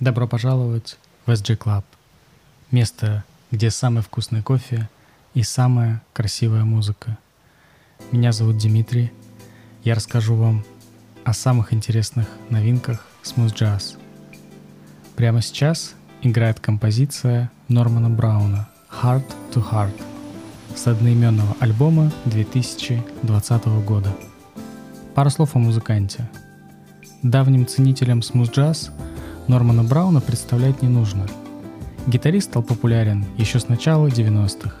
Добро пожаловать в SG Club. Место, где самый вкусный кофе и самая красивая музыка. Меня зовут Дмитрий. Я расскажу вам о самых интересных новинках смуз джаз. Прямо сейчас играет композиция Нормана Брауна «Heart to Heart» с одноименного альбома 2020 года. Пару слов о музыканте. Давним ценителям смуз-джаз Нормана Брауна представлять не нужно. Гитарист стал популярен еще с начала 90-х.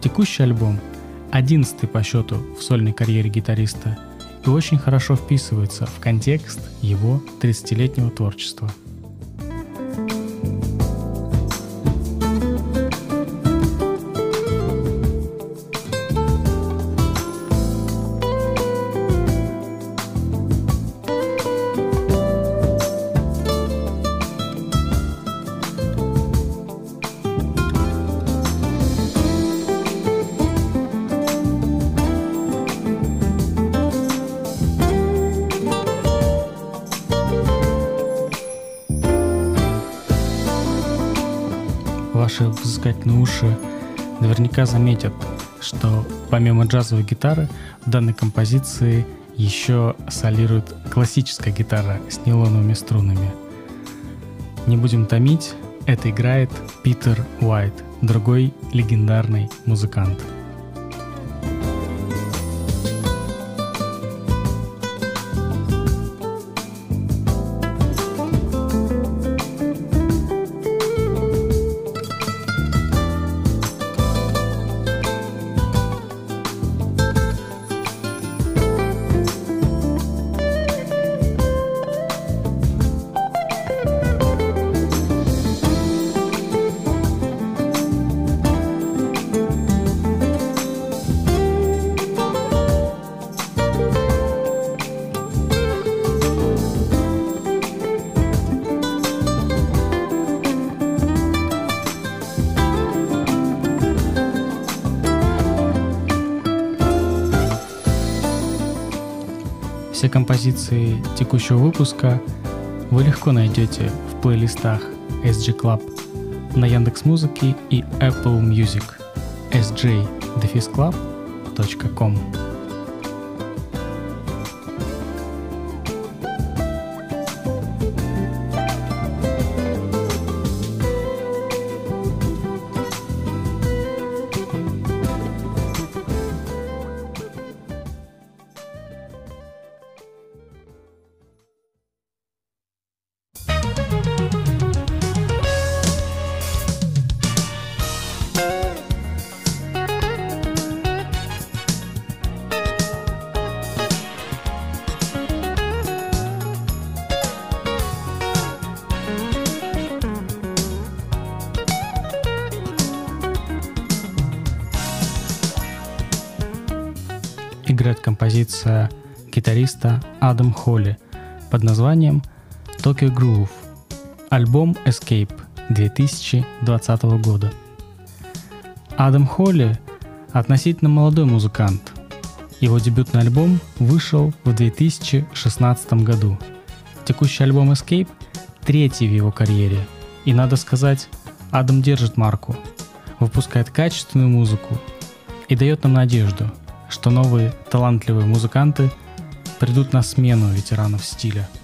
Текущий альбом – одиннадцатый по счету в сольной карьере гитариста и очень хорошо вписывается в контекст его 30-летнего творчества – наверняка заметят, что помимо джазовой гитары в данной композиции еще солирует классическая гитара с нейлоновыми струнами. Не будем томить, это играет Питер Уайт, другой легендарный музыкант – Все композиции текущего выпуска вы легко найдете в плейлистах SG Club на Яндекс Музыке и Apple Music sj-club.com. композиция гитариста Адам Холли под названием Tokyo Groove, альбом Escape 2020 года. Адам Холли – относительно молодой музыкант. Его дебютный альбом вышел в 2016 году. Текущий альбом Escape – третий в его карьере. И надо сказать, Адам держит марку, выпускает качественную музыку и дает нам надежду – что новые талантливые музыканты придут на смену ветеранов стиля –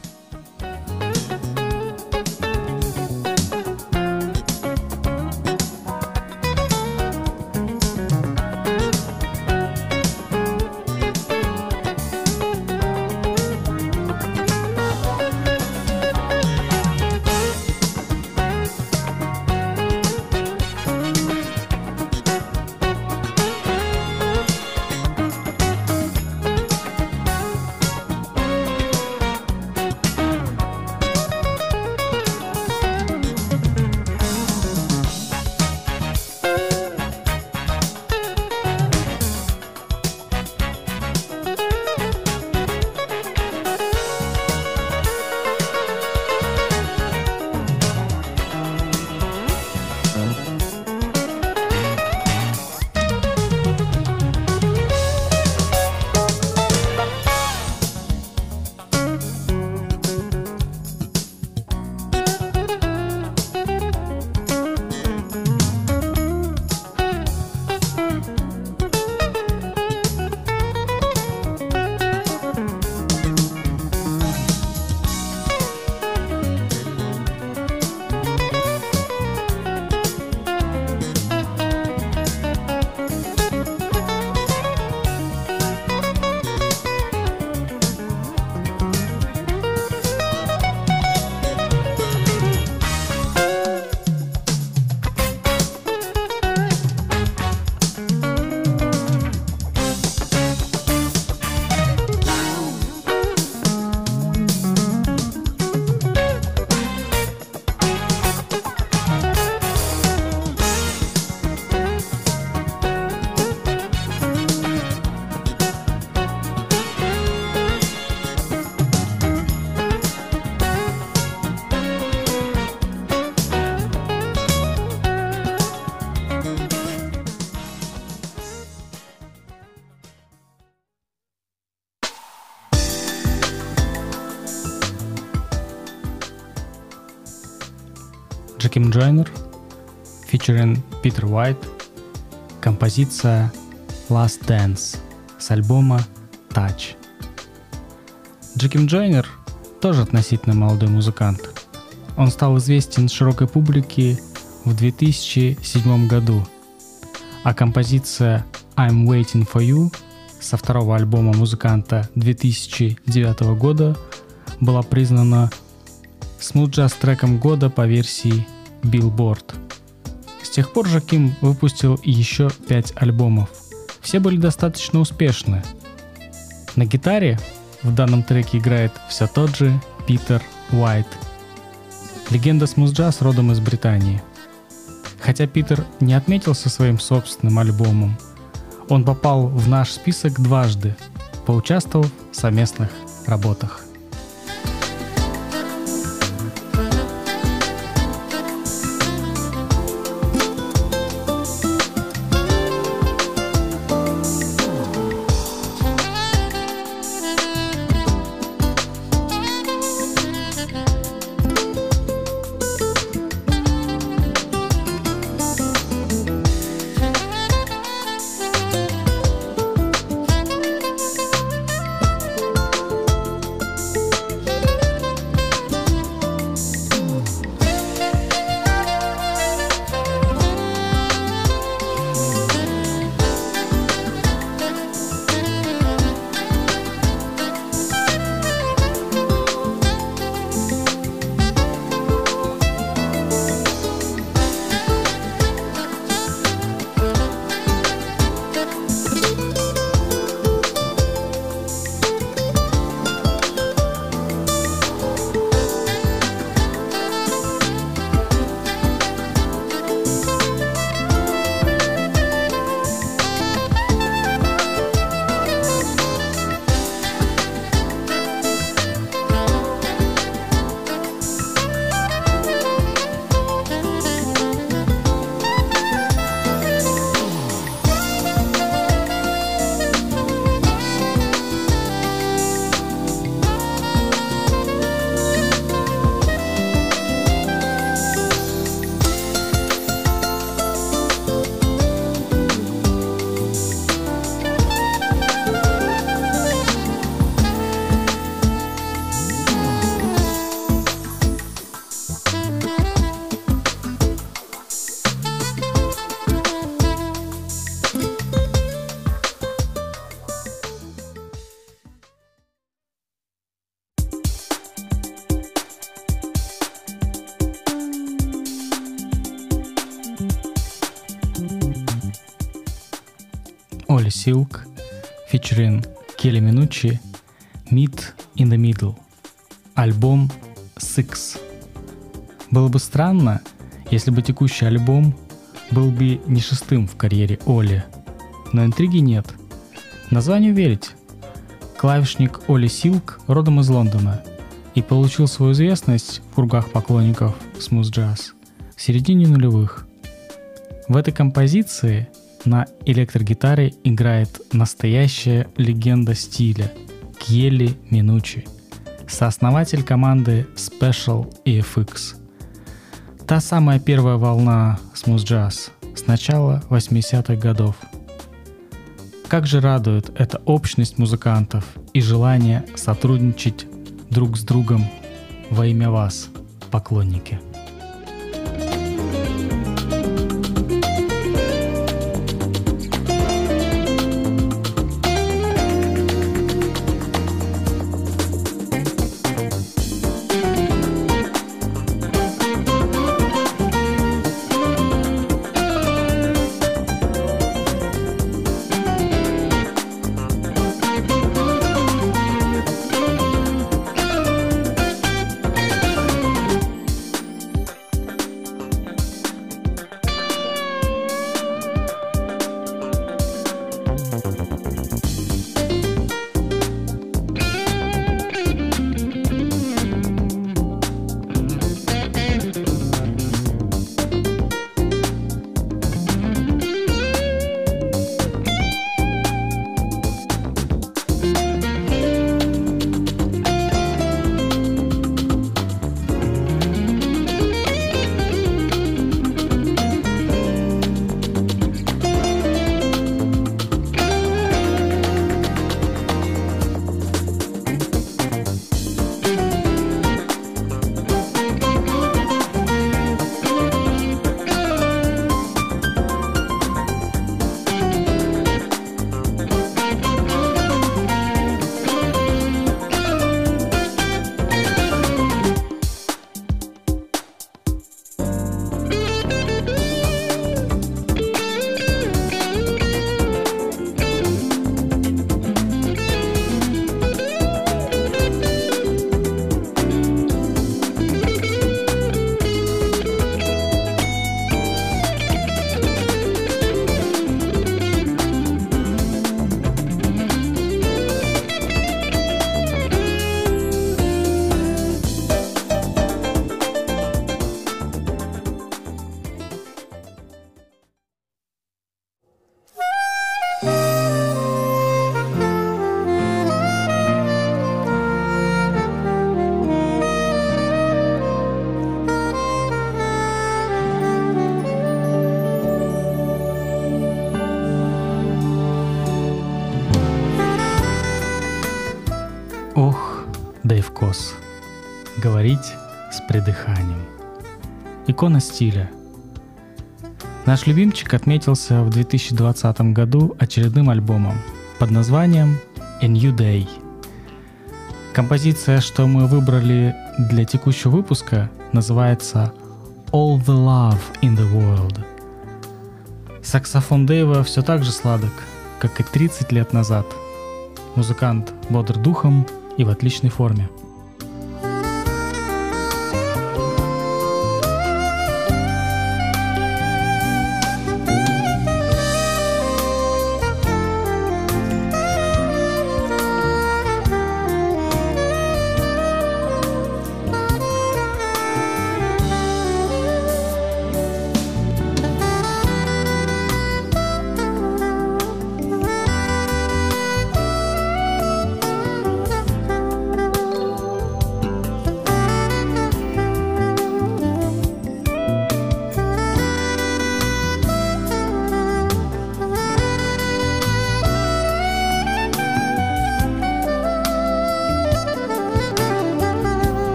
Джеким Джойнер, featuring Питер Уайт, композиция Last Dance с альбома Touch. Джеким Джойнер тоже относительно молодой музыкант. Он стал известен широкой публике в 2007 году, а композиция I'm Waiting for You со второго альбома музыканта 2009 года была признана смут джаз треком года по версии Billboard. С тех пор Жаким выпустил еще пять альбомов. Все были достаточно успешны. На гитаре в данном треке играет все тот же Питер Уайт. Легенда смус-джаз родом из Британии. Хотя Питер не отметился своим собственным альбомом, он попал в наш список дважды, поучаствовав в совместных работах. Силк, featuring Келли Минучи, Meet in the Middle, альбом Six. Было бы странно, если бы текущий альбом был бы не шестым в карьере Оли, но интриги нет. Названию верить. Клавишник Оли Силк родом из Лондона и получил свою известность в кругах поклонников смуз-джаз в середине нулевых. В этой композиции на электрогитаре играет настоящая легенда стиля Кьелли Минучи, сооснователь команды Special EFX. Та самая первая волна смуз-джаз с начала 80-х годов. Как же радует эта общность музыкантов и желание сотрудничать друг с другом во имя вас, поклонники. Икона стиля. Наш любимчик отметился в 2020 году очередным альбомом под названием A New Day. Композиция, что мы выбрали для текущего выпуска, называется All the Love in the World. Саксофон Дэйва все так же сладок, как и 30 лет назад. Музыкант бодр духом и в отличной форме –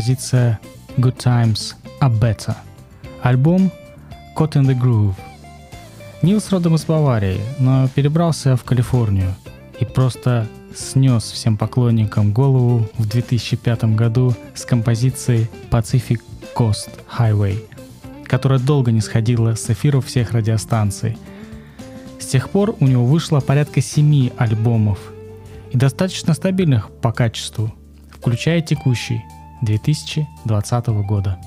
композиция Good Times Are Better, альбом Caught in the Groove. Нилс родом из Баварии, но перебрался в Калифорнию и просто снес всем поклонникам голову в 2005 году с композицией Pacific Coast Highway, которая долго не сходила с эфиров всех радиостанций. С тех пор у него вышло порядка семи альбомов и достаточно стабильных по качеству – включая текущий 2020 года.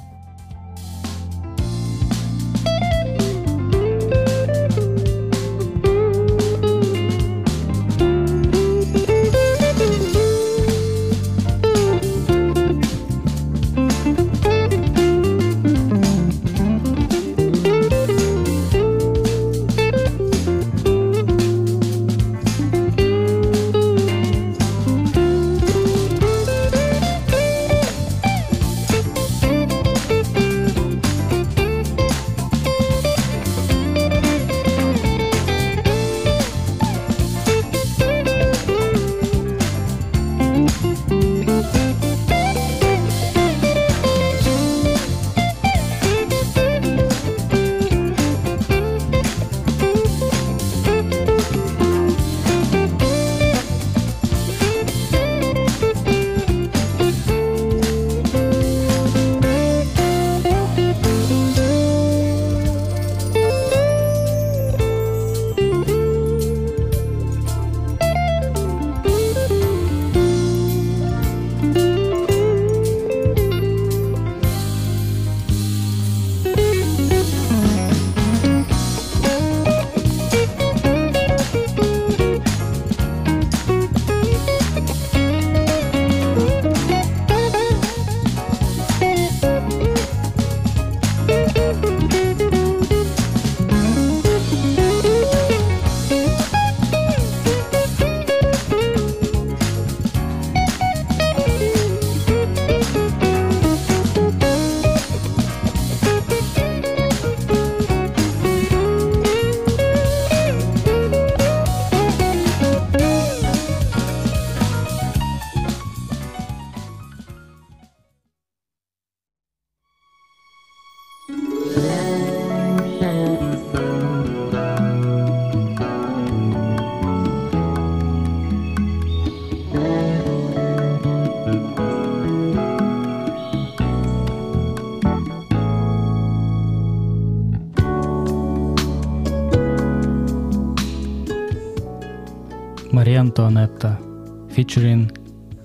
Featuring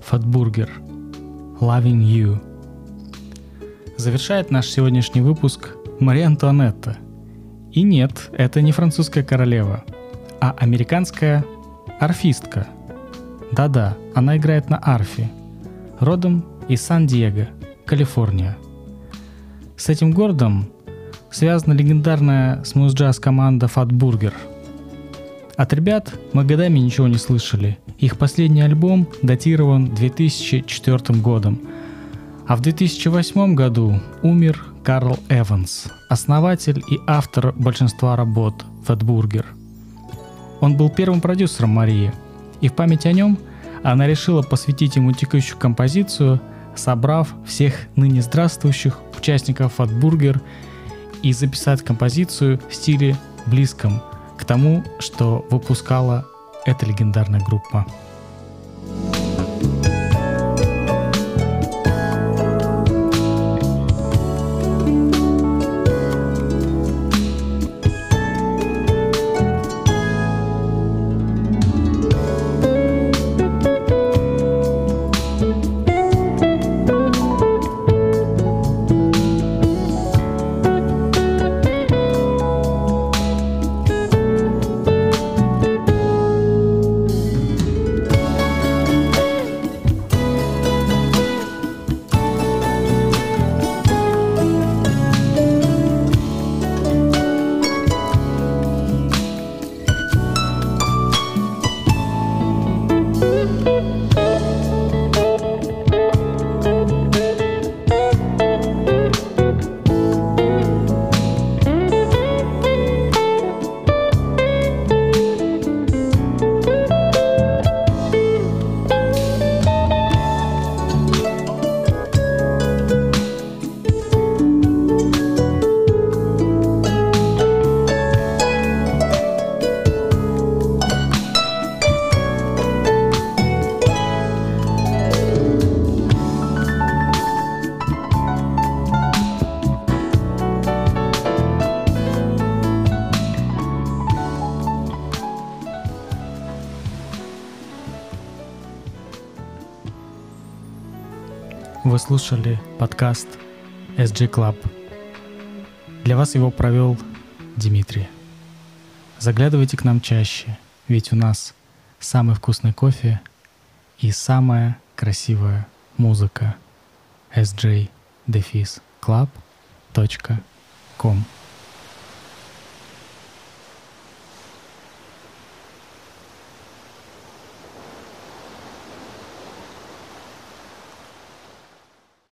Fatburger, Loving You. Завершает наш сегодняшний выпуск Мария Антуанетта. И нет, это не французская королева, а американская арфистка. Да-да, она играет на арфе. Родом из Сан-Диего, Калифорния. С этим городом связана легендарная смуз-джаз команда Fatburger – от ребят мы годами ничего не слышали. Их последний альбом датирован 2004 годом. А в 2008 году умер Карл Эванс, основатель и автор большинства работ Фэтбургер. Он был первым продюсером Марии, и в память о нем она решила посвятить ему текущую композицию, собрав всех ныне здравствующих участников Фатбургер и записать композицию в стиле близком к тому, что выпускала эта легендарная группа. Вы слушали подкаст SG Club. Для вас его провел Дмитрий. Заглядывайте к нам чаще, ведь у нас самый вкусный кофе и самая красивая музыка. sj-club.com